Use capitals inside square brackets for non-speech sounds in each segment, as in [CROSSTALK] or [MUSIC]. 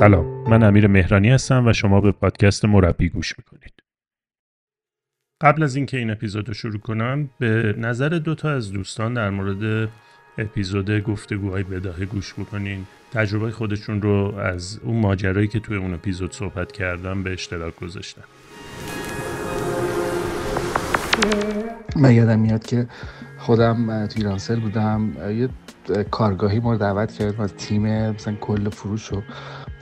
سلام. من امیر مهرانی هستم و شما به پادکست مربی گوش می‌کنید. قبل از اینکه این اپیزود رو شروع کنم به نظر دوتا از دوستان در مورد اپیزود گفتگوهای بداهه گوش بکنین. تجربه خودشون رو از اون ماجرایی که توی اون اپیزود صحبت کردم به اشتراک گذاشتن من یادم میاد که خودم تو ایرانسل بودم. یه کارگاهی ما دعوت کردیم از تیم مثلا کل فروش و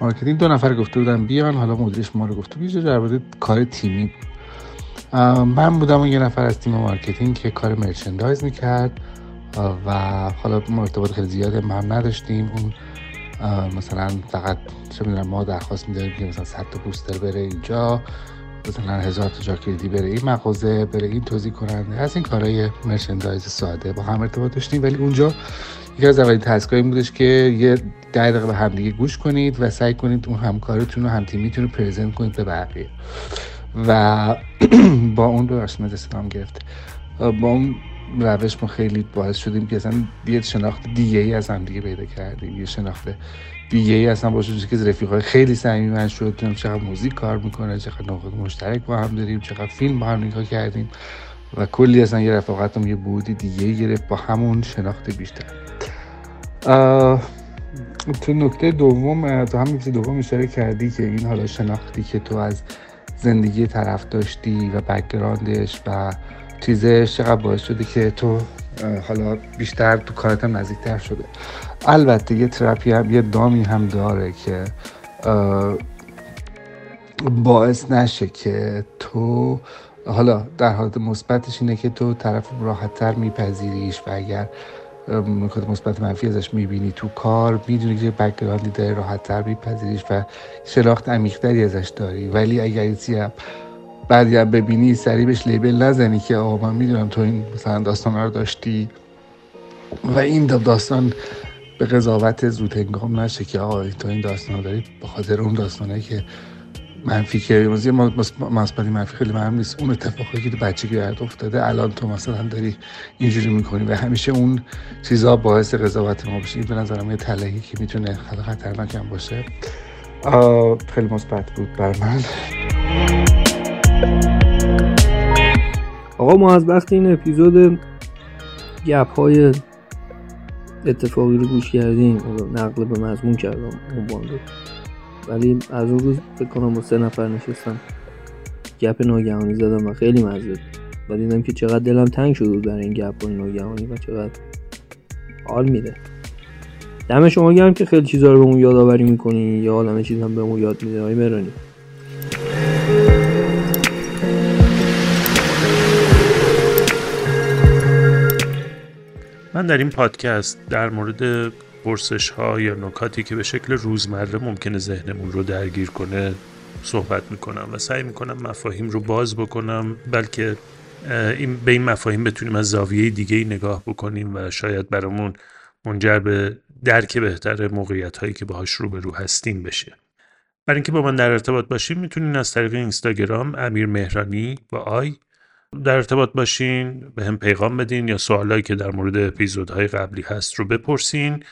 marketing دو نفر گفته بودن بیان حالا مدیرش ما رو گفته بیجا در کار تیمی بود. من بودم یه نفر از تیم marketing که کار merchandise می‌کرد و حالا ما ارتباط خیلی زیاد هم نداشتیم. اون مثلا فقط چه می‌دونم ما درخواست می‌دادیم که مثلا 100 تا پوستر بره اینجا. مثلا هزار تا جاکلیدی بره این مغازه بره این توزیع کننده. از این کارهای merchandise ساده با هم ارتباط داشتیم. ولی اونجا یکی از اولین تسکایی بودش که یه ده دقیقه به همدیگه گوش کنید و سعی کنید اون همکارتون و همتیمیتون رو پرزنت کنید به بقیه. و [CLEARS THROAT] با اون ببخشید من دستم گرفت. با اون روش ما خیلی باعث شدیم که اصلا یه شناخت دیگه ای از هم دیگه پیدا کردیم. یه شناخت دیگه ای اصلا باشه که رفیقای خیلی صمیمی شد. چقدر موزیک کار می‌کنه چقدر نقاط مشترک با هم داریم چقدر فیلم با هم نگاه کردیم. و کلی اصلا یه رفاقتم یه بعدی دیگه گرفت با همون شناخت بیشتر. تو نکته دوم تو هم نکته دوم اشاره کردی که این حالا شناختی که تو از زندگی طرف داشتی و background ش و چیزش چقدر باعث شده که تو حالا بیشتر تو کارت هم نزدیکتر شده. البته یه trap ی هم یه دامی هم داره که باعث نشه که تو حالا در حالت مثبتش اینه که تو طرف راحتتر میپذیریش و اگر نکات مثبت منفی ازش می‌بینی تو کار می‌دونی که بکگراندی داره راحت تر میپذیریش و شناخت عمیقتری ازش داری. ولی اگر یه بعدی هم ببینی سریع بهش لیبل نزنی که آقا من می‌دونم تو این مثلا داستان رو داشتی. و این داستان به قضاوت زود هنگام نشه که آقا تو این داستان داری به خاطر اون داستانه که منفی که مثبتی منفی خیلی مهم نیست. اون اتفاقی که بچگی برات افتاده الان تو مثلا داری اینجوری می‌کنی و همیشه اون چیزها باعث قضاوت ما بشه به نظرم یه تلهی که می‌تونه خطرناک هم باشه. خیلی مثبت بود بر من. آقا ما از وقتی این اپیزود گپ های اتفاقی رو گوش کردیم. نقل به مضمون کردم عنوان رو ولی از اون روز فکر کنم سه نفر نشستم. گپ ناگهانی زدم و خیلی مزه و دیدم که چقدر دلم تنگ شده بود برای این گپ های ناگهانی و چقدر حال میده. دم شما گرم که خیلی چیزا رو به اون یادآوری می‌کنی یا همه چیز هم به اون یاد میده. های مرانی. من در این پادکست در مورد پرسش ها یا نکاتی که به شکل روزمره ممکنه ذهنمون رو درگیر کنه صحبت می‌کنم و سعی می‌کنم مفاهیم رو باز بکنم بلکه این به این مفاهیم بتونیم از زاویه دیگه ای نگاه بکنیم و شاید برامون منجر به درک بهتر موقعیت هایی که باهاش رو هستیم بشه. برای اینکه با من در ارتباط باشیم می‌تونین از طریق اینستاگرام امیر مهرانی با آی در ارتباط باشین به هم پیغام بدین یا سوالایی که در مورد اپیزودهای قبلی هست رو بپرسین.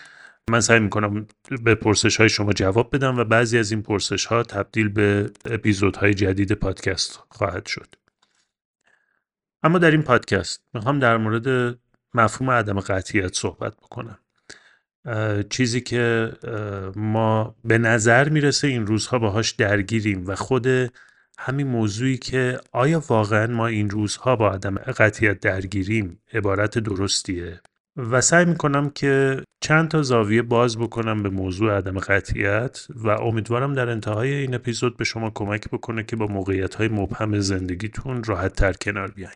من سعی می‌کنم به پرسش های شما جواب بدم و بعضی از این پرسش ها تبدیل به اپیزودهای جدید پادکست خواهد شد. اما در این پادکست می‌خوام در مورد مفهوم عدم قطعیت صحبت بکنم. چیزی که ما به نظر می‌رسه این روزها باهاش درگیریم و خود همین موضوعی که آیا واقعا ما این روزها با عدم قطعیت درگیریم عبارت درستیه و سعی می‌کنم که چند تا زاویه باز بکنم به موضوع عدم قطعیت و امیدوارم در انتهای این اپیزود به شما کمک بکنه که با موقعیت های مبهم زندگیتون راحت تر کنار بیاین.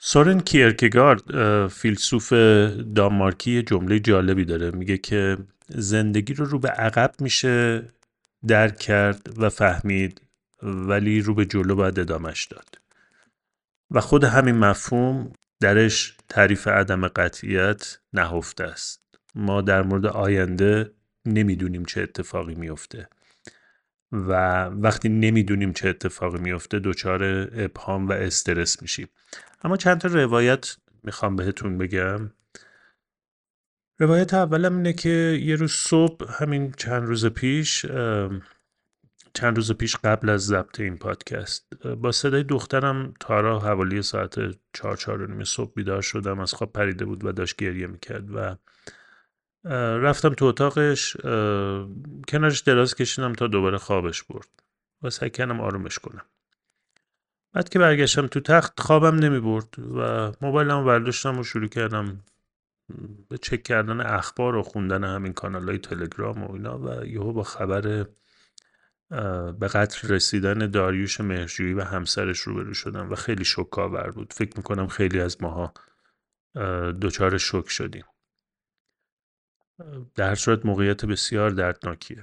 سورن کیرکگارد فیلسوف دانمارکی جمله جالبی داره میگه که زندگی رو رو به عقب میشه درک کرد و فهمید ولی رو به جلو باید ادامش داد. و خود همین مفهوم درش تعریف عدم قطعیت نهفته است. ما در مورد آینده نمی‌دونیم چه اتفاقی میفته و وقتی نمی‌دونیم چه اتفاقی میفته دچار ابهام و استرس میشیم. اما چند تا روایت می‌خوام بهتون بگم. روایت اولم اینه که یه روز صبح همین چند روز پیش چند روز پیش قبل از ضبط این پادکست با صدای دخترم تارا حوالی ساعت چهار چهار نیم صبح بیدار شدم از خواب پریده بود و داشت گریه می‌کرد و رفتم تو اتاقش کنارش دراز کشیدم تا دوباره خوابش برد و سعی کردم آرومش کنم. بعد که برگشتم تو تخت خوابم نمی برد و موبایلم برداشتم و شروع کردم به چک کردن اخبار و خوندن همین کانال های تلگرام و اینا و یهو با خبر به قتل رسیدن داریوش مهرجویی و همسرش روبرو شدم و خیلی شکاور بود. فکر می‌کنم خیلی از ماها دچار شک شدیم. در صورت موقعیت بسیار دردناکیه.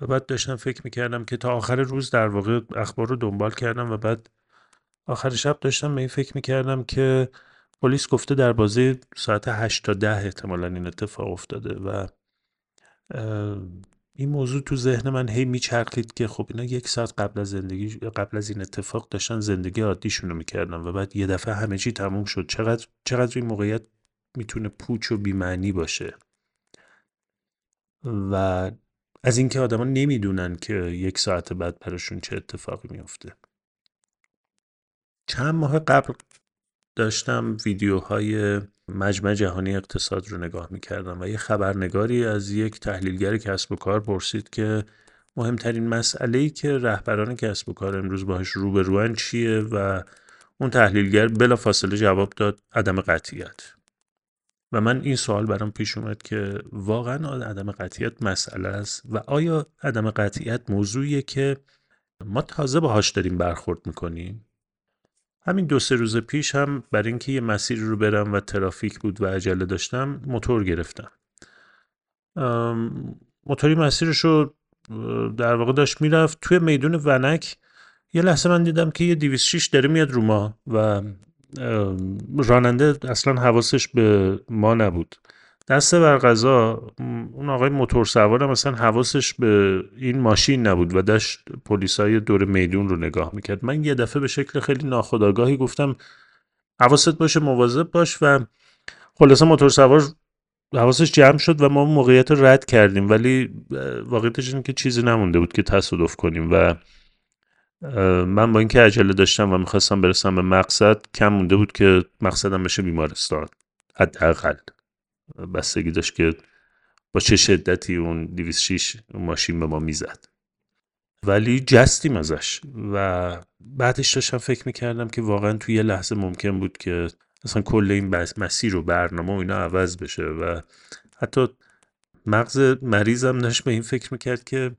و بعد داشتم فکر می‌کردم که تا آخر روز در واقع اخبار رو دنبال کردم و بعد آخر شب داشتم به این فکر می‌کردم که پلیس گفته در بازه ساعت 8 تا ده احتمالا این اتفاق افتاده و این موضوع تو ذهن من هی میچرخید که خب اینا یک ساعت قبل از زندگی قبل از این اتفاق داشتن زندگی عادیشون رو می‌کردن و بعد یه دفعه همه چی تموم شد. چقدر چقدر این موقعیت می‌تونه پوچ و بیمعنی باشه؟ و از اینکه آدما نمی‌دونن که یک ساعت بعد براشون چه اتفاقی میفته چند ماه قبل داشتم ویدیوهای مجمع جهانی اقتصاد رو نگاه می‌کردم و یه خبرنگاری از یک تحلیلگر کسب و کار پرسید که مهمترین مسئله که رهبران کسب و کار امروز باهاش روبروان چیه و اون تحلیلگر بلا فاصله جواب داد عدم قطیت و من این سوال برام پیش اومد که واقعا عدم قطعیت مسئله است و آیا عدم قطعیت موضوعیه که ما تازه باهاش داریم برخورد می‌کنیم؟ همین دو سه روز پیش هم برای اینکه یه مسیری رو برم و ترافیک بود و عجله داشتم موتور گرفتم. موتوری مسیرش رو در واقع داشت می‌رفت توی میدون ونک. یه لحظه من دیدم که یه 206 داره میاد رو ما و راننده اصلا حواسش به ما نبود. دسته بر غذا اون آقای موتور سوار مثلا حواسش به این ماشین نبود و داشت پلیسای دور میدون رو نگاه می‌کرد. من یه دفعه به شکل خیلی ناخداگاهی گفتم حواست باشه مواظب باش و خلاصه موتور سوار حواسش جمع شد و ما موقعیت رو رد کردیم. ولی واقعیتش این که چیزی نمونده بود که تصادف کنیم و من با اینکه عجله داشتم و می‌خواستم برسم به مقصد کم مونده بود که مقصدم بشه بیمارستان حداقل. بستگی داشت که با چه شدتی اون 206 ماشین به ما می‌زد. ولی جستیم ازش و بعدش داشتم فکر می‌کردم که واقعا توی یه لحظه ممکن بود که اصلا کل این مسیر و برنامه و اینا عوض بشه و حتی مغز مریضم داشت به این فکر می‌کرد که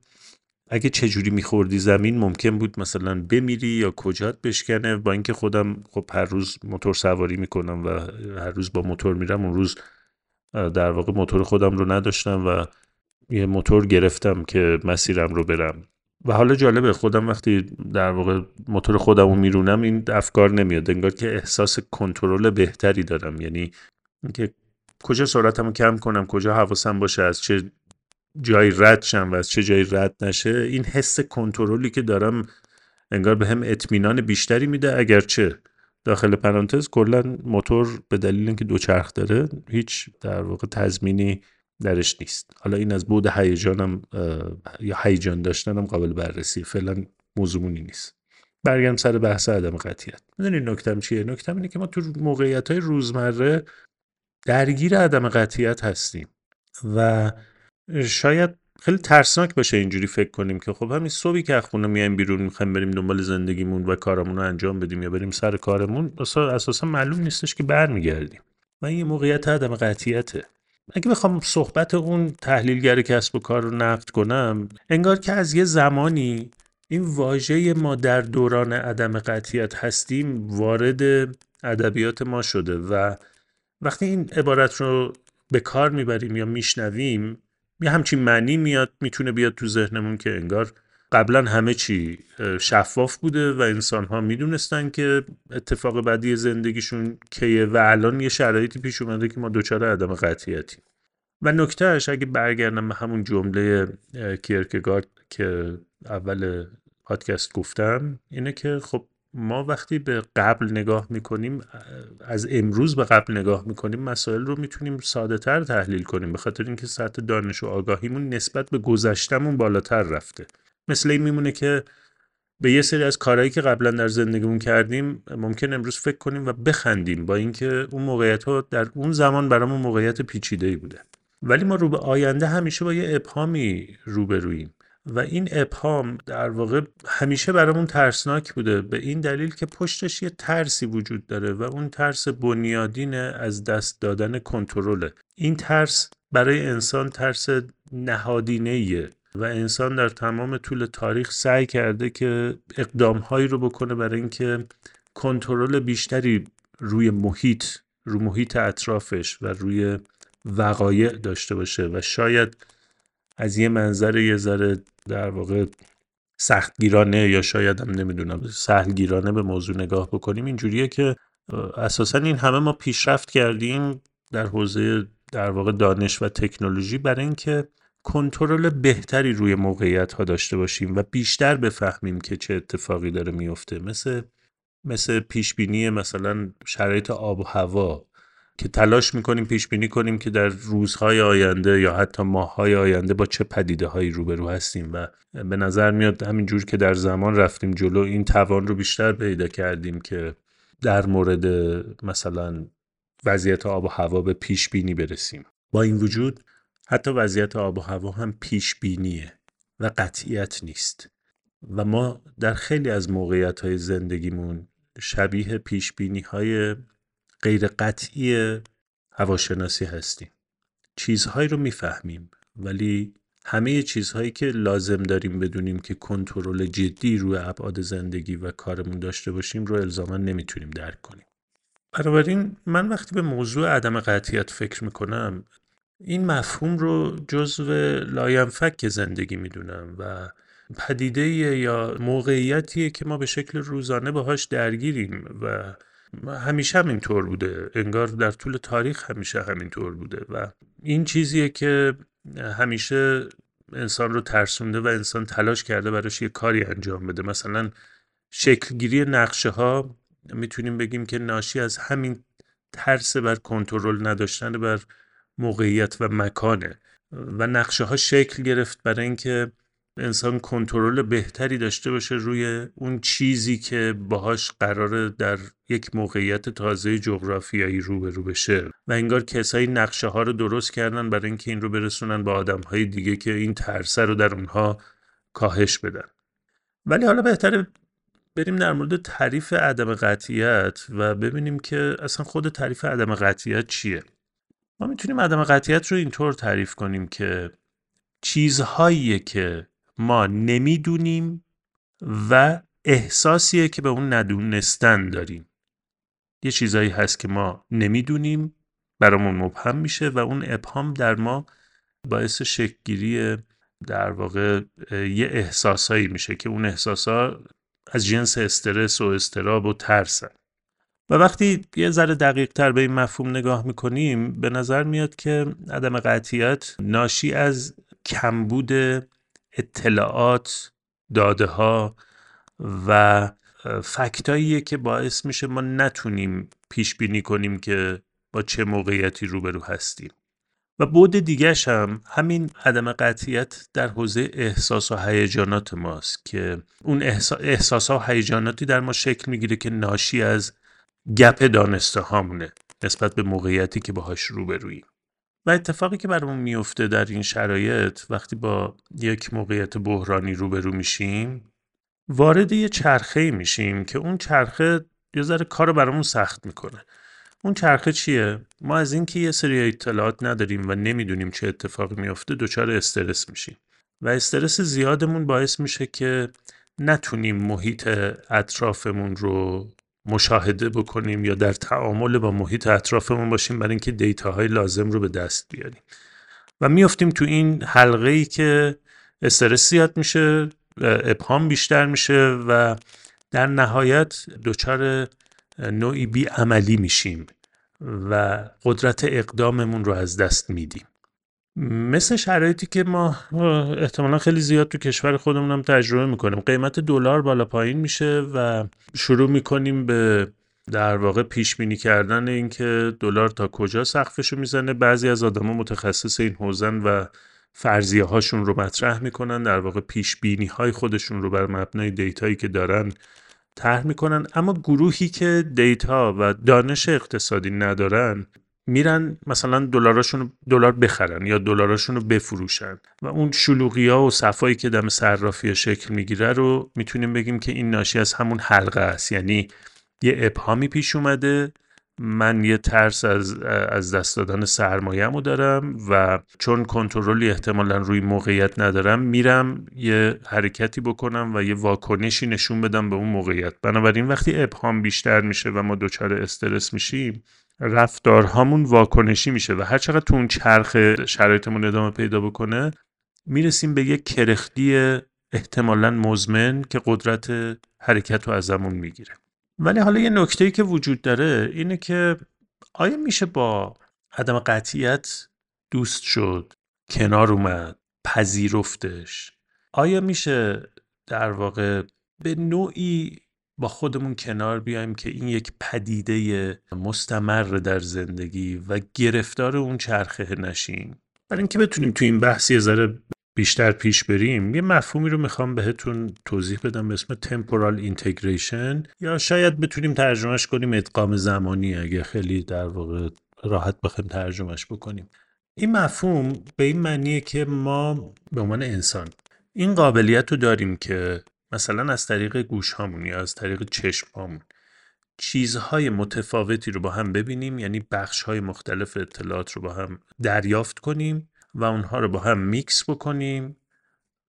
اگه چجوری میخوردی زمین ممکن بود مثلا بمیری یا کجات بشکنه. با اینکه خودم خب هر روز موتور سواری می‌کنم و هر روز با موتور میرم اون روز در واقع موتور خودم رو نداشتم و یه موتور گرفتم که مسیرم رو برم. و حالا جالبه خودم وقتی در واقع موتور خودم رو میرونم این افکار نمیاد. انگار که احساس کنترل بهتری دارم. یعنی اینکه کجا سرعتم رو کم کنم کجا حواسم باشه از چه جایی رد شم و از چه جایی رد نشه این حس کنترلی که دارم انگار به هم اطمینان بیشتری میده. اگرچه داخل پرانتز کلا موتور به دلیل اینکه دو چرخ داره هیچ در واقع تضمینی درش نیست. حالا این از بود هیجانم یا هیجان داشتنم قابل بررسی. فعلا موضوعونی نیست. برگردم سر بحث عدم قطیت می‌دونی نکتم چیه؟ نکتم اینه که ما تو موقعیت های روزمره درگیر عدم قطیت هستیم و شاید خیلی ترسناک باشه اینجوری فکر کنیم که خب همین صبحی که از خونه میایم بیرون می‌خوایم بریم دنبال زندگیمون و کارمون رو انجام بدیم یا بریم سر کارمون اساسا معلوم نیستش که برمیگردیم. و این موقعیت عدم قطعیته. اگه بخوام صحبت اون تحلیلگر کسب و کار رو نقد کنم انگار که از یه زمانی این واژه ما در دوران عدم قطعیت هستیم وارد ادبیات ما شده و وقتی این عبارت رو به کار می‌بریم یا میشنویم یه همچین معنی میاد می‌تونه بیاد تو ذهنمون که انگار قبلا همه چی شفاف بوده و انسان ها می‌دونستن که اتفاق بعدی زندگیشون کیه و الان یه شرایطی پیش اومده که ما دوچاره عدم قطعیتی و نکتهش اگه برگردم به همون جمله کیرکگارد که اول پادکست گفتم اینه که خب ما وقتی به قبل نگاه می‌کنیم از امروز به قبل نگاه می‌کنیم مسائل رو می‌تونیم ساده تر تحلیل کنیم به خاطر اینکه سطح دانش و آگاهیمون نسبت به گذشتمون بالاتر رفته. مثل این میمونه که به یه سری از کارهایی که قبلا در زندگیمون کردیم ممکن امروز فکر کنیم و بخندیم با اینکه اون موقعیت ها در اون زمان برامون موقعیت پیچیده ای بوده. ولی ما رو به آینده همیشه با یه ابهامی روبرویم و این ابهام در واقع همیشه برامون ترسناک بوده به این دلیل که پشتش یه ترسی وجود داره و اون ترس بنیادین از دست دادن کنترله. این ترس برای انسان ترس نهادینه و انسان در تمام طول تاریخ سعی کرده که اقدامهایی رو بکنه برای اینکه کنترل بیشتری روی محیط رو محیط اطرافش و روی وقایع داشته باشه و شاید از یه منظر یه ذره در واقع سختگیرانه یا شاید هم نمی‌دونم سهلگیرانه به موضوع نگاه بکنیم. اینجوریه که اساسا این همه ما پیشرفت کردیم در حوزه در واقع دانش و تکنولوژی برای اینکه کنترل بهتری روی موقعیت ها داشته باشیم و بیشتر بفهمیم که چه اتفاقی داره میفته مثل مثل پیش بینی مثلا شرایط آب و هوا. که تلاش می‌کنیم پیش بینی کنیم که در روزهای آینده یا حتی ماههای آینده با چه پدیده هایی روبرو هستیم و به نظر میاد همینجور که در زمان رفتیم جلو این توان رو بیشتر پیدا کردیم که در مورد مثلا وضعیت آب و هوا به پیش بینی برسیم. با این وجود حتی وضعیت آب و هوا هم پیش بینیه و قطعیت نیست و ما در خیلی از موقعیت های زندگیمون شبیه پیش بینی های غیر قطعی هواشناسی هستیم. چیزهایی رو می‌فهمیم ولی همه چیزهایی که لازم داریم بدونیم که کنترل جدی روی ابعاد زندگی و کارمون داشته باشیم رو الزاما نمی‌تونیم درک کنیم. بنابراین من وقتی به موضوع عدم قطعیت فکر می‌کنم این مفهوم رو جزو لاینفک زندگی می‌دونم و پدیده یا موقعیتیه که ما به شکل روزانه باهاش درگیریم و همیشه همینطور بوده. انگار در طول تاریخ همیشه همینطور بوده و این چیزیه که همیشه انسان رو ترسونده و انسان تلاش کرده براش یه کاری انجام بده. مثلا شکلگیری نقشه ها می‌تونیم بگیم که ناشی از همین ترس بر کنترل نداشتن بر موقعیت و مکانه و نقشه ها شکل گرفت برای اینکه انسان کنترل بهتری داشته باشه روی اون چیزی که باهاش قراره در یک موقعیت تازه جغرافیایی روبرو بشه. و انگار کسایی نقشه ها رو درست کردن برای اینکه این رو برسونن با آدم های دیگه که این ترسه رو در اونها کاهش بدن. ولی حالا بهتره بریم در مورد تعریف عدم قطعیت و ببینیم که اصلا خود تعریف عدم قطعیت چیه. ما می‌تونیم عدم قطعیت رو اینطور تعریف کنیم که چیزهایی که ما نمی‌دونیم و احساسیه که به اون ندونستن داریم. یه چیزایی هست که ما نمی‌دونیم برامون مبهم میشه و اون ابهام در ما باعث شکلگیری در واقع یه احساسایی میشه که اون احساسا از جنس استرس و استراب و ترسن و وقتی یه ذره دقیق تر به این مفهوم نگاه می‌کنیم به نظر میاد که عدم قطعیت ناشی از کمبود اطلاعات داده ها و فکتاییه که باعث میشه ما نتونیم پیش بینی کنیم که با چه موقعیتی روبرو هستیم. و بود دیگهش هم همین عدم قطعیت در حوزه احساس و هیجانات ماست که اون احساس و هیجاناتی در ما شکل می‌گیره که ناشی از گپ دانسته هامونه نسبت به موقعیتی که باهاش روبروییم. و اتفاقی که برامون میفته در این شرایط وقتی با یک موقعیت بحرانی روبرو میشیم وارد یه چرخه میشیم که اون چرخه یه ذره کار برامون سخت می‌کنه. اون چرخه چیه؟ ما از اینکه یه سری اطلاعات نداریم و نمی‌دونیم چه اتفاقی میفته دچار استرس میشیم. و استرس زیادمون باعث میشه که نتونیم محیط اطرافمون رو مشاهده بکنیم یا در تعامل با محیط اطرافمون باشیم برای اینکه دیتاهای لازم رو به دست بیاریم. و میافتیم تو این حلقه ای که استرس زیاد میشه ابهام بیشتر میشه و در نهایت دچار نوعی بی عملی میشیم و قدرت اقداممون رو از دست میدیم. مثل شرایطی که ما احتمالا خیلی زیاد تو کشور خودمون هم تجربه می‌کنیم. قیمت دلار بالا پایین میشه و شروع می‌کنیم به در واقع پیش بینی کردن اینکه دلار تا کجا سقفشو می‌زنه. بعضی از آدما متخصص این حوزن و فرضیه هاشون رو مطرح می‌کنن در واقع پیش بینی های خودشون رو بر مبنای دیتایی که دارن طرح می‌کنن. اما گروهی که دیتا و دانش اقتصادی ندارن میرن مثلا دلاراشون دلار بخرن یا دلاراشون رو بفروشن. و اون شلوغی ها و صفایی که دم صرافی شکل می‌گیره رو می‌تونیم بگیم که این ناشی از همون حلقه است. یعنی یه ابهامی پیش اومده. من یه ترس از, از دست دادن سرمایه‌مو دارم و چون کنترلی احتمالا روی موقعیت ندارم میرم یه حرکتی بکنم و یه واکنشی نشون بدم به اون موقعیت. بنابراین وقتی ابهام بیشتر میشه و ما دچار استرس میشیم رفتارهامون واکنشی میشه و هر چقدر تو اون چرخ شرایطمون ادامه پیدا بکنه می‌رسیم به یک کرختی احتمالا مزمن که قدرت حرکت رو ازمون می‌گیره. ولی حالا یه نکته که وجود داره اینه که آیا میشه با عدم قطعیت دوست شد کنار اومد پذیرفتش؟ آیا میشه در واقع به نوعی با خودمون کنار بیایم که این یک پدیده مستمر در زندگی و گرفتار اون چرخه نشیم. برای اینکه بتونیم تو این بحث یه ذره بیشتر پیش بریم یه مفهومی رو می‌خوام بهتون توضیح بدم به اسم temporal integration. یا شاید بتونیم ترجمهش کنیم ادغام زمانی اگه خیلی در واقع راحت بخوایم ترجمهش بکنیم. این مفهوم به این معنیه که ما به عنوان انسان این قابلیت رو داریم که مثلا از طریق گوش هامون یا از طریق چشم هامون چیزهای متفاوتی رو با هم ببینیم یعنی بخش های مختلف اطلاعات رو با هم دریافت کنیم و اونها رو با هم میکس بکنیم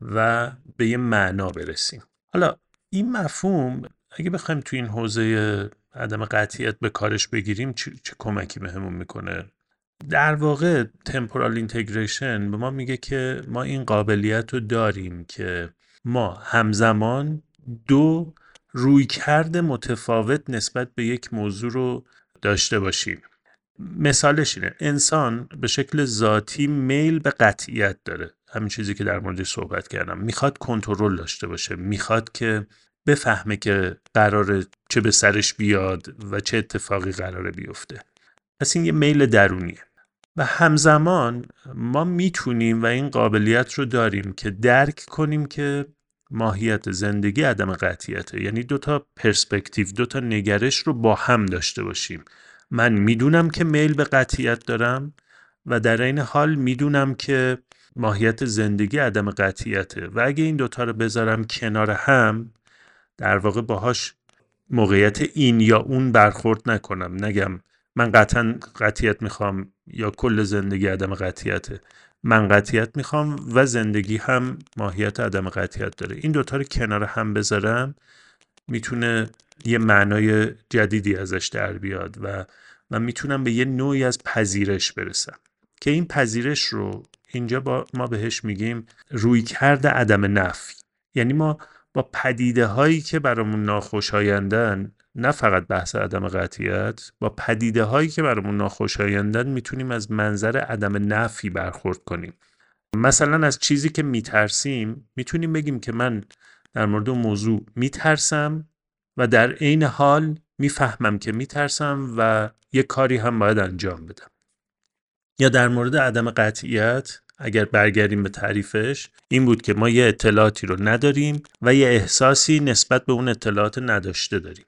و به یه معنا برسیم. حالا این مفهوم اگه بخوایم تو این حوزه عدم قطعیت به کارش بگیریم چه, چه کمکی بهمون می‌کنه؟ در واقع temporal integration به ما میگه که ما این قابلیت رو داریم که ما همزمان دو رویکرد متفاوت نسبت به یک موضوع رو داشته باشیم. مثالش اینه انسان به شکل ذاتی میل به قطعیت داره. همین چیزی که در موردش صحبت کردم. می‌خواد کنترل داشته باشه. می‌خواد که بفهمه که قراره چه به سرش بیاد و چه اتفاقی قراره بیفته. پس این یه میل درونیه. و همزمان ما می‌تونیم و این قابلیت رو داریم که درک کنیم که ماهیت زندگی عدم قطعیته. یعنی دوتا پرسپکتیو دوتا نگرش رو با هم داشته باشیم. من می‌دونم که میل به قطعیت دارم و در این حال می‌دونم که ماهیت زندگی عدم قطعیته. و اگه این دوتا رو بذارم کنار هم در واقع باهاش موقعیت این یا اون برخورد نکنم. نگم من قطعا قطیت می‌خوام یا کل زندگی عدم قطیته من قطیت می‌خوام و زندگی هم ماهیت عدم قطیت داره. این دوتا رو کنار هم بذارم می‌تونه یه معنای جدیدی ازش در بیاد و من می‌تونم به یه نوعی از پذیرش برسم. که این پذیرش رو اینجا با ما بهش میگیم روی کرده عدم نفی. یعنی ما با پدیده هایی که برامون ناخوشایندن نه فقط بحث عدم قطیت با پدیده هایی که برامون ناخوشایندن می‌تونیم از منظر عدم نفی برخورد کنیم. مثلا از چیزی که میترسیم می‌تونیم بگیم که من در مورد موضوع میترسم و در عین حال می‌فهمم که میترسم و یه کاری هم باید انجام بدم. یا در مورد عدم قطعیت اگر برگردیم به تعریفش این بود که ما یه اطلاعاتی رو نداریم و یه احساسی نسبت به اون اطلاعات نداشته داریم.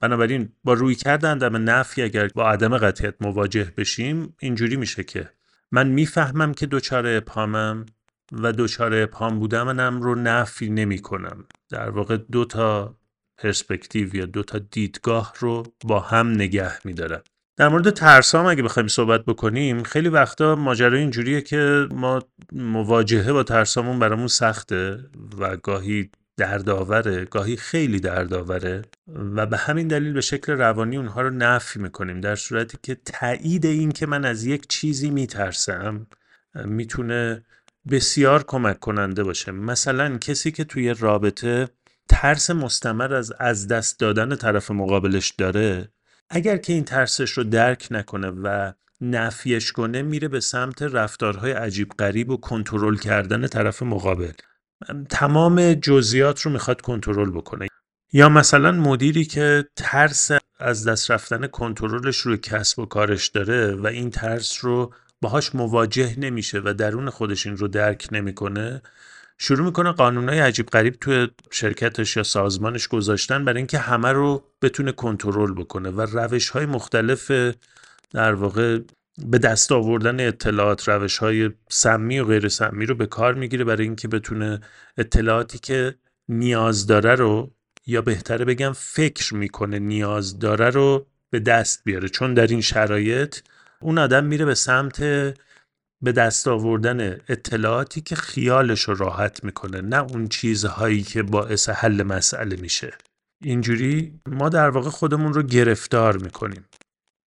بنابراین با روی کردن عدم نفی اگر با عدم قطعیت مواجه بشیم اینجوری میشه که من می‌فهمم که دوچار ابهامم و دوچار ابهام بودمم رو نفی نمی کنم در واقع دو تا پرسپکتیو یا دو تا دیدگاه رو با هم نگه میدارم. در مورد ترسام اگه بخوایم صحبت بکنیم خیلی وقتا ماجرا اینجوریه که ما مواجهه با ترسامون برامون سخته و گاهی دردآوره گاهی خیلی دردآوره و به همین دلیل به شکل روانی اونها رو نفی می‌کنیم در صورتی که تایید این که من از یک چیزی میترسم می‌تونه بسیار کمک کننده باشه. مثلا کسی که توی رابطه ترس مستمر از از دست دادن طرف مقابلش داره اگر که این ترسش رو درک نکنه و نفیش کنه میره به سمت رفتارهای عجیب غریب و کنترل کردن طرف مقابل. تمام جزئیات رو می‌خواد کنترل بکنه. یا مثلا مدیری که ترس از دست رفتن کنترلش روی کسب و کارش داره و این ترس رو باهاش مواجه نمیشه و درون خودش این رو درک نمی‌کنه شروع می‌کنه قانونهای عجیب غریب توی شرکتش یا سازمانش گذاشتن برای اینکه همه رو بتونه کنترل بکنه و روش های مختلف در واقع به دست آوردن اطلاعات روش های سمی و غیر سمی رو به کار می‌گیره برای اینکه بتونه اطلاعاتی که نیاز داره رو یا بهتره بگم فکر می‌کنه نیاز داره رو به دست بیاره. چون در این شرایط اون آدم میره به سمت به دست آوردن اطلاعاتی که خیالش رو راحت می‌کنه نه اون چیزهایی که باعث حل مسئله میشه. اینجوری ما در واقع خودمون رو گرفتار می‌کنیم.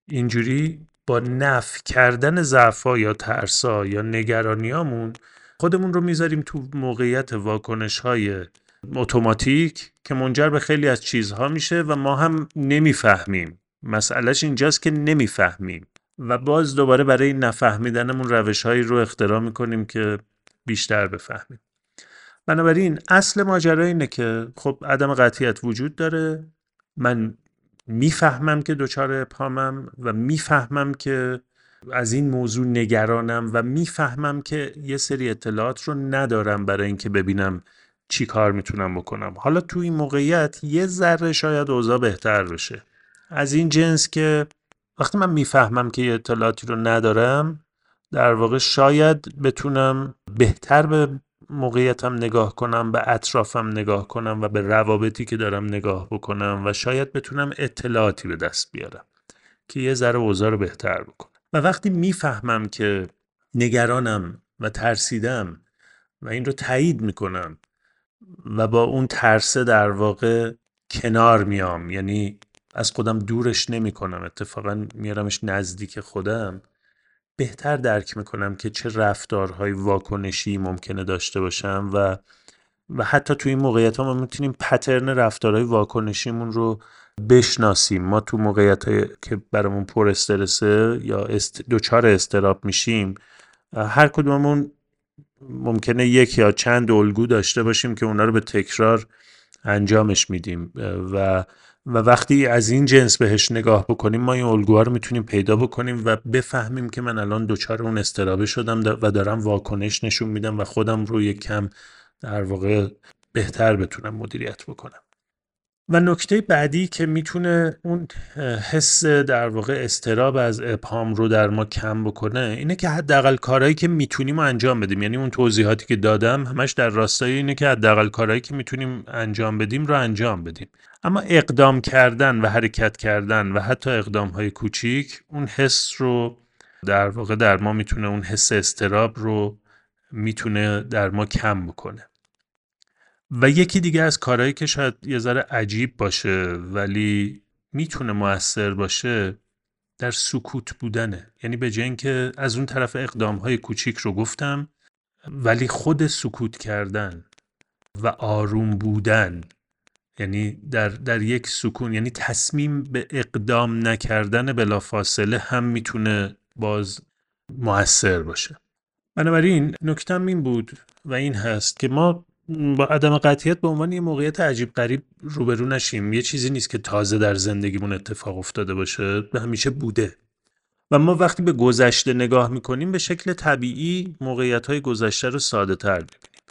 اینجوری با نف کردن ضعفا یا ترسا یا نگرانیامون خودمون رو می‌ذاریم تو موقعیت واکنش های اتوماتیک که منجر به خیلی از چیزها میشه و ما هم نمی‌فهمیم. مسئلهش اینجاست که نمی‌فهمیم. و باز دوباره برای نفهمیدنمون روش هایی رو اختراع می‌کنیم که بیشتر بفهمیم. بنابراین اصل ماجرا اینه که خب عدم قطعیت وجود داره. من می‌فهمم که دچار ابهامم و می‌فهمم که از این موضوع نگرانم و می‌فهمم که یه سری اطلاعات رو ندارم برای اینکه ببینم چی کار می‌تونم بکنم. حالا تو این موقعیت یه ذره شاید اوضاع بهتر بشه. از این جنس که وقتی من می‌فهمم که یه اطلاعاتی رو ندارم در واقع شاید بتونم بهتر به موقعیتم نگاه کنم به اطرافم نگاه کنم و به روابطی که دارم نگاه بکنم و شاید بتونم اطلاعاتی به دست بیارم که یه ذره اوضاع رو بهتر بکنم. و وقتی می‌فهمم که نگرانم و ترسیدم و این رو تایید می‌کنم و با اون ترسه در واقع کنار میام یعنی از خودم دورش نمی کنم اتفاقا میارمش نزدیک خودم بهتر درک می‌کنم که چه رفتارهای واکنشی ممکنه داشته باشم و و حتی تو این موقعیت ها ما می‌تونیم پترن رفتارهای واکنشیمون رو بشناسیم. ما تو موقعیت های که برامون پر استرسه یا است دوچار استراب میشیم هر کدوممون ممکنه یک یا چند الگو داشته باشیم که اونا رو به تکرار انجامش میدیم. و و وقتی از این جنس بهش نگاه بکنیم ما این الگوها رو می‌تونیم پیدا بکنیم و بفهمیم که من الان دچار اون استرابه شدم و دارم واکنش نشون میدم و خودم رو یک کم در واقع بهتر بتونم مدیریت بکنم. و نکته بعدی که می‌تونه اون حس در واقع استراب از ابهام رو در ما کم بکنه اینه که حداقل کارهایی که می‌تونیم انجام بدیم. یعنی اون توضیحاتی که دادم همش در راستای اینه که حداقل کارهایی که می‌تونیم انجام بدیم رو انجام بدیم. اما اقدام کردن و حرکت کردن و حتی اقدام های کوچیک اون حس رو در واقع در ما می‌تونه اون حس استراب رو می‌تونه در ما کم بکنه. و یکی دیگه از کارهایی که شاید یه ذره عجیب باشه ولی می‌تونه موثر باشه در سکوت بودنه. یعنی به جای اینکه از اون طرف اقدام های کوچیک رو گفتم ولی خود سکوت کردن و آروم بودن یعنی در, در یک سکون یعنی تصمیم به اقدام نکردن بلافاصله هم می‌تونه باز موثر باشه. بنابراین نکتم این بود و این هست که ما با عدم قطعیت به عنوان یه موقعیت عجیب غریب روبرو نشیم. یه چیزی نیست که تازه در زندگیمون اتفاق افتاده باشه. به همیشه بوده. و ما وقتی به گذشته نگاه می‌کنیم به شکل طبیعی موقعیت های گذشته رو ساده تر ببینیم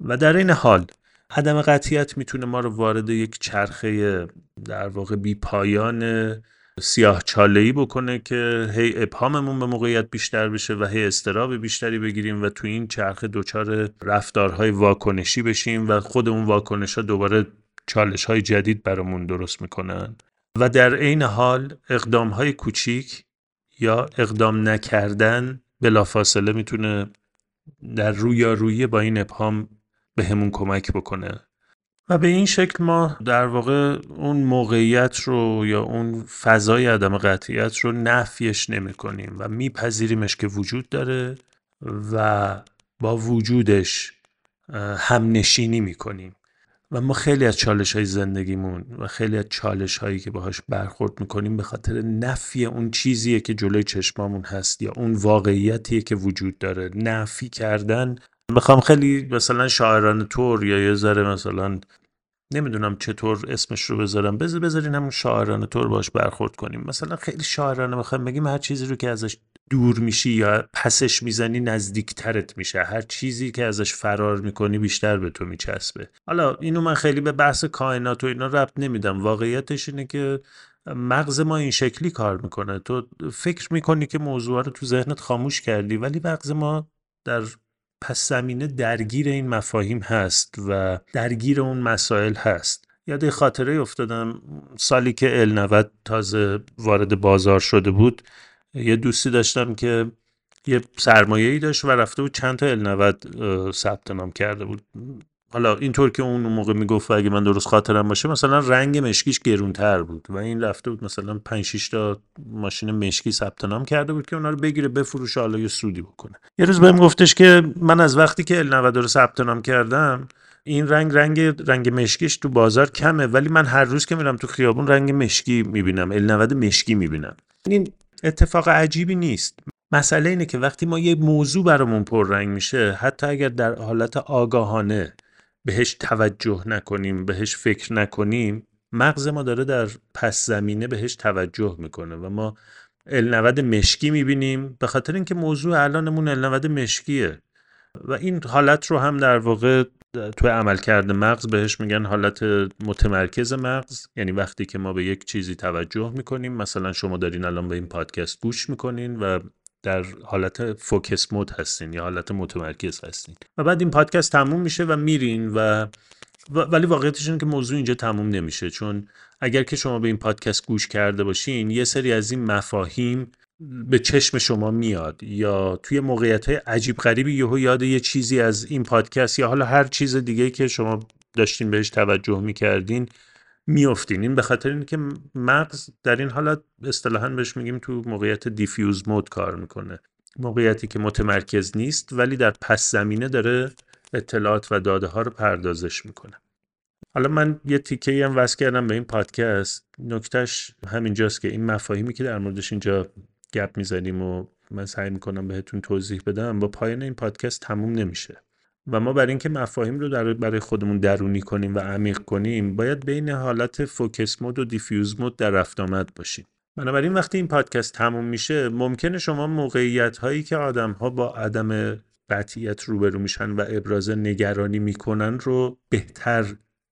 و در این حال عدم قطعیت می‌تونه ما رو وارد یک چرخه در واقع بی پایان سیاه چاله ای بکنه که هی ابهاممون به موقعیت بیشتر بشه و هی استراب بیشتری بگیریم و تو این چرخه دچار رفتارهای واکنشی بشیم و خود اون واکنش ها دوباره چالش های جدید برامون درست می‌کنن. و در عین حال اقدام های کوچیک یا اقدام نکردن بلافاصله می‌تونه در روی با این ابهام به همون کمک بکنه. و به این شکل ما در واقع اون موقعیت رو یا اون فضای عدم قطعیت رو نفیش نمی کنیم و میپذیریمش که وجود داره و با وجودش هم نشینی می کنیم. و ما خیلی از چالش های زندگیمون و خیلی از چالش هایی که باهاش برخورد می‌کنیم به خاطر نفی اون چیزیه که جلوی چشمامون هست یا اون واقعیتیه که وجود داره. نفی کردن می‌خوام خیلی مثلا شاعران طور یا یه ذره مثلا نمی‌دونم چطور اسمش رو بذارم. بذار بذارین همون شاعرانه طور باش برخورد کنیم. مثلا خیلی شاعرانه می‌خوایم بگیم هر چیزی رو که ازش دور میشی یا پسش می‌زنی نزدیکترت میشه. هر چیزی که ازش فرار می‌کنی بیشتر به تو میچسبه. حالا اینو من خیلی به بحث کائنات و اینا ربط نمیدم. واقعیتش اینه که مغز ما این شکلی کار می‌کنه. تو فکر می‌کنی که موضوع رو تو ذهنت خاموش کردی ولی مغز ما در پس زمینه درگیر این مفاهیم هست و درگیر اون مسائل هست. یاد خاطره افتادم. سالی که ال 90 تازه وارد بازار شده بود یه دوستی داشتم که یه سرمایه ای داشت و رفته بود چند تا ال 90 ثبت نام کرده بود. حالا اینطور که اون موقع می‌گفت اگه من درست خاطرم باشه مثلا رنگ مشکیش گرونتر بود و این رفته بود مثلا 5 6 تا ماشین مشکی ثبت نام کرده بود که اونا رو بگیره بفروشه حالا یه سودی بکنه. یه روز بهم گفتش که من از وقتی که ال 90 رو ثبت نام کردم این رنگ رنگ رنگ مشکیش تو بازار کمه ولی من هر روز که میرم تو خیابون رنگ مشکی می‌بینم ال 90 مشکی می‌بینم. این اتفاق عجیبی نیست. مسئله اینه که وقتی ما یه موضوع برامون پررنگ میشه حتی اگر در حالت آگاهانه بهش توجه نکنیم بهش فکر نکنیم مغز ما داره در پس زمینه بهش توجه می‌کنه و ما النود مشکی می‌بینیم به خاطر اینکه موضوع الانمون النود مشکیه. و این حالت رو هم در واقع تو عمل کرده مغز بهش میگن حالت متمرکز مغز. یعنی وقتی که ما به یک چیزی توجه می‌کنیم مثلا شما دارین الان به این پادکست گوش می‌کنین و در حالت فوکس مود هستین یا حالت متمرکز هستین. و بعد این پادکست تموم میشه و میرین و ولی واقعیتش اینه که موضوع اینجا تموم نمیشه. چون اگر که شما به این پادکست گوش کرده باشین یه سری از این مفاهیم به چشم شما میاد یا توی موقعیت های عجیب غریبی یهو یاد یه چیزی از این پادکست یا حالا هر چیز دیگه که شما داشتین بهش توجه می‌کردین میافتین. این به خاطر اینکه مغز در این حالت اصطلاحا بهش میگیم تو موقعیت دیفیوز مود کار می‌کنه. موقعیتی که متمرکز نیست ولی در پس زمینه داره اطلاعات و داده ها رو پردازش می‌کنه. حالا من یه تیکه هم وصل کردم به این پادکست. نکتهش همینجاست که این مفاهیمی که در موردش اینجا گپ می‌زنیم و من سعی می‌کنم بهتون توضیح بدم با پایان این پادکست تموم نمیشه. و ما برای اینکه مفاهیم رو در برای خودمون درونی کنیم و عمیق کنیم باید بین حالت focus mode و diffuse mode در رفت آمد باشیم. بنابراین وقتی این پادکست تموم میشه ممکنه شما موقعیت هایی که آدم ها با عدم قطعیت روبرو میشن و ابراز نگرانی می‌کنن رو بهتر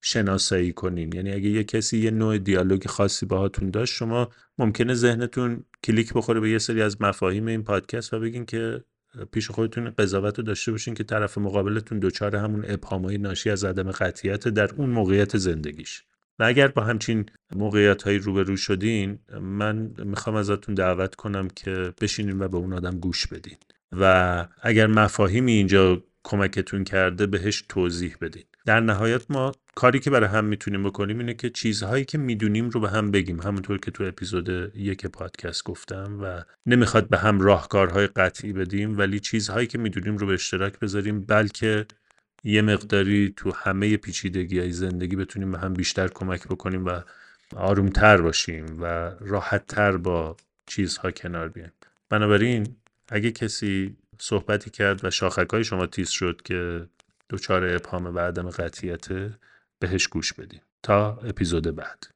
شناسایی کنین. یعنی اگه یه کسی یه نوع دیالوگ خاصی باهاتون داشت شما ممکنه ذهنتون کلیک بخوره به یه سری از مفاهیم این پادکست و بگین که پیش خودتون قضاوت رو داشته باشین که طرف مقابلتون دچار همون ابهامای ناشی از عدم قطعیت در اون موقعیت زندگیش. و اگر با همچین موقعیت هایی روبرو شدین من می‌خوام ازتون دعوت کنم که بشینین و به اون آدم گوش بدین. و اگر مفاهیمی اینجا کمکتون کرده بهش توضیح بدین. در نهایت ما کاری که برای هم می‌تونیم بکنیم اینه که چیزهایی که می‌دونیم رو به هم بگیم. همونطور که تو اپیزود یک پادکست گفتم و نمی‌خواد به هم راهکارهای قطعی بدیم ولی چیزهایی که می‌دونیم رو به اشتراک بذاریم بلکه یه مقداری تو همه پیچیدگی های زندگی بتونیم به هم بیشتر کمک بکنیم و آرومتر باشیم و راحتتر با چیزها کنار بیایم. بنابراین اگه کسی صحبتی کرد و شاخک های شما تیز شد که دچار ابهام و عدم بهش گوش بدیم. تا اپیزود بعد.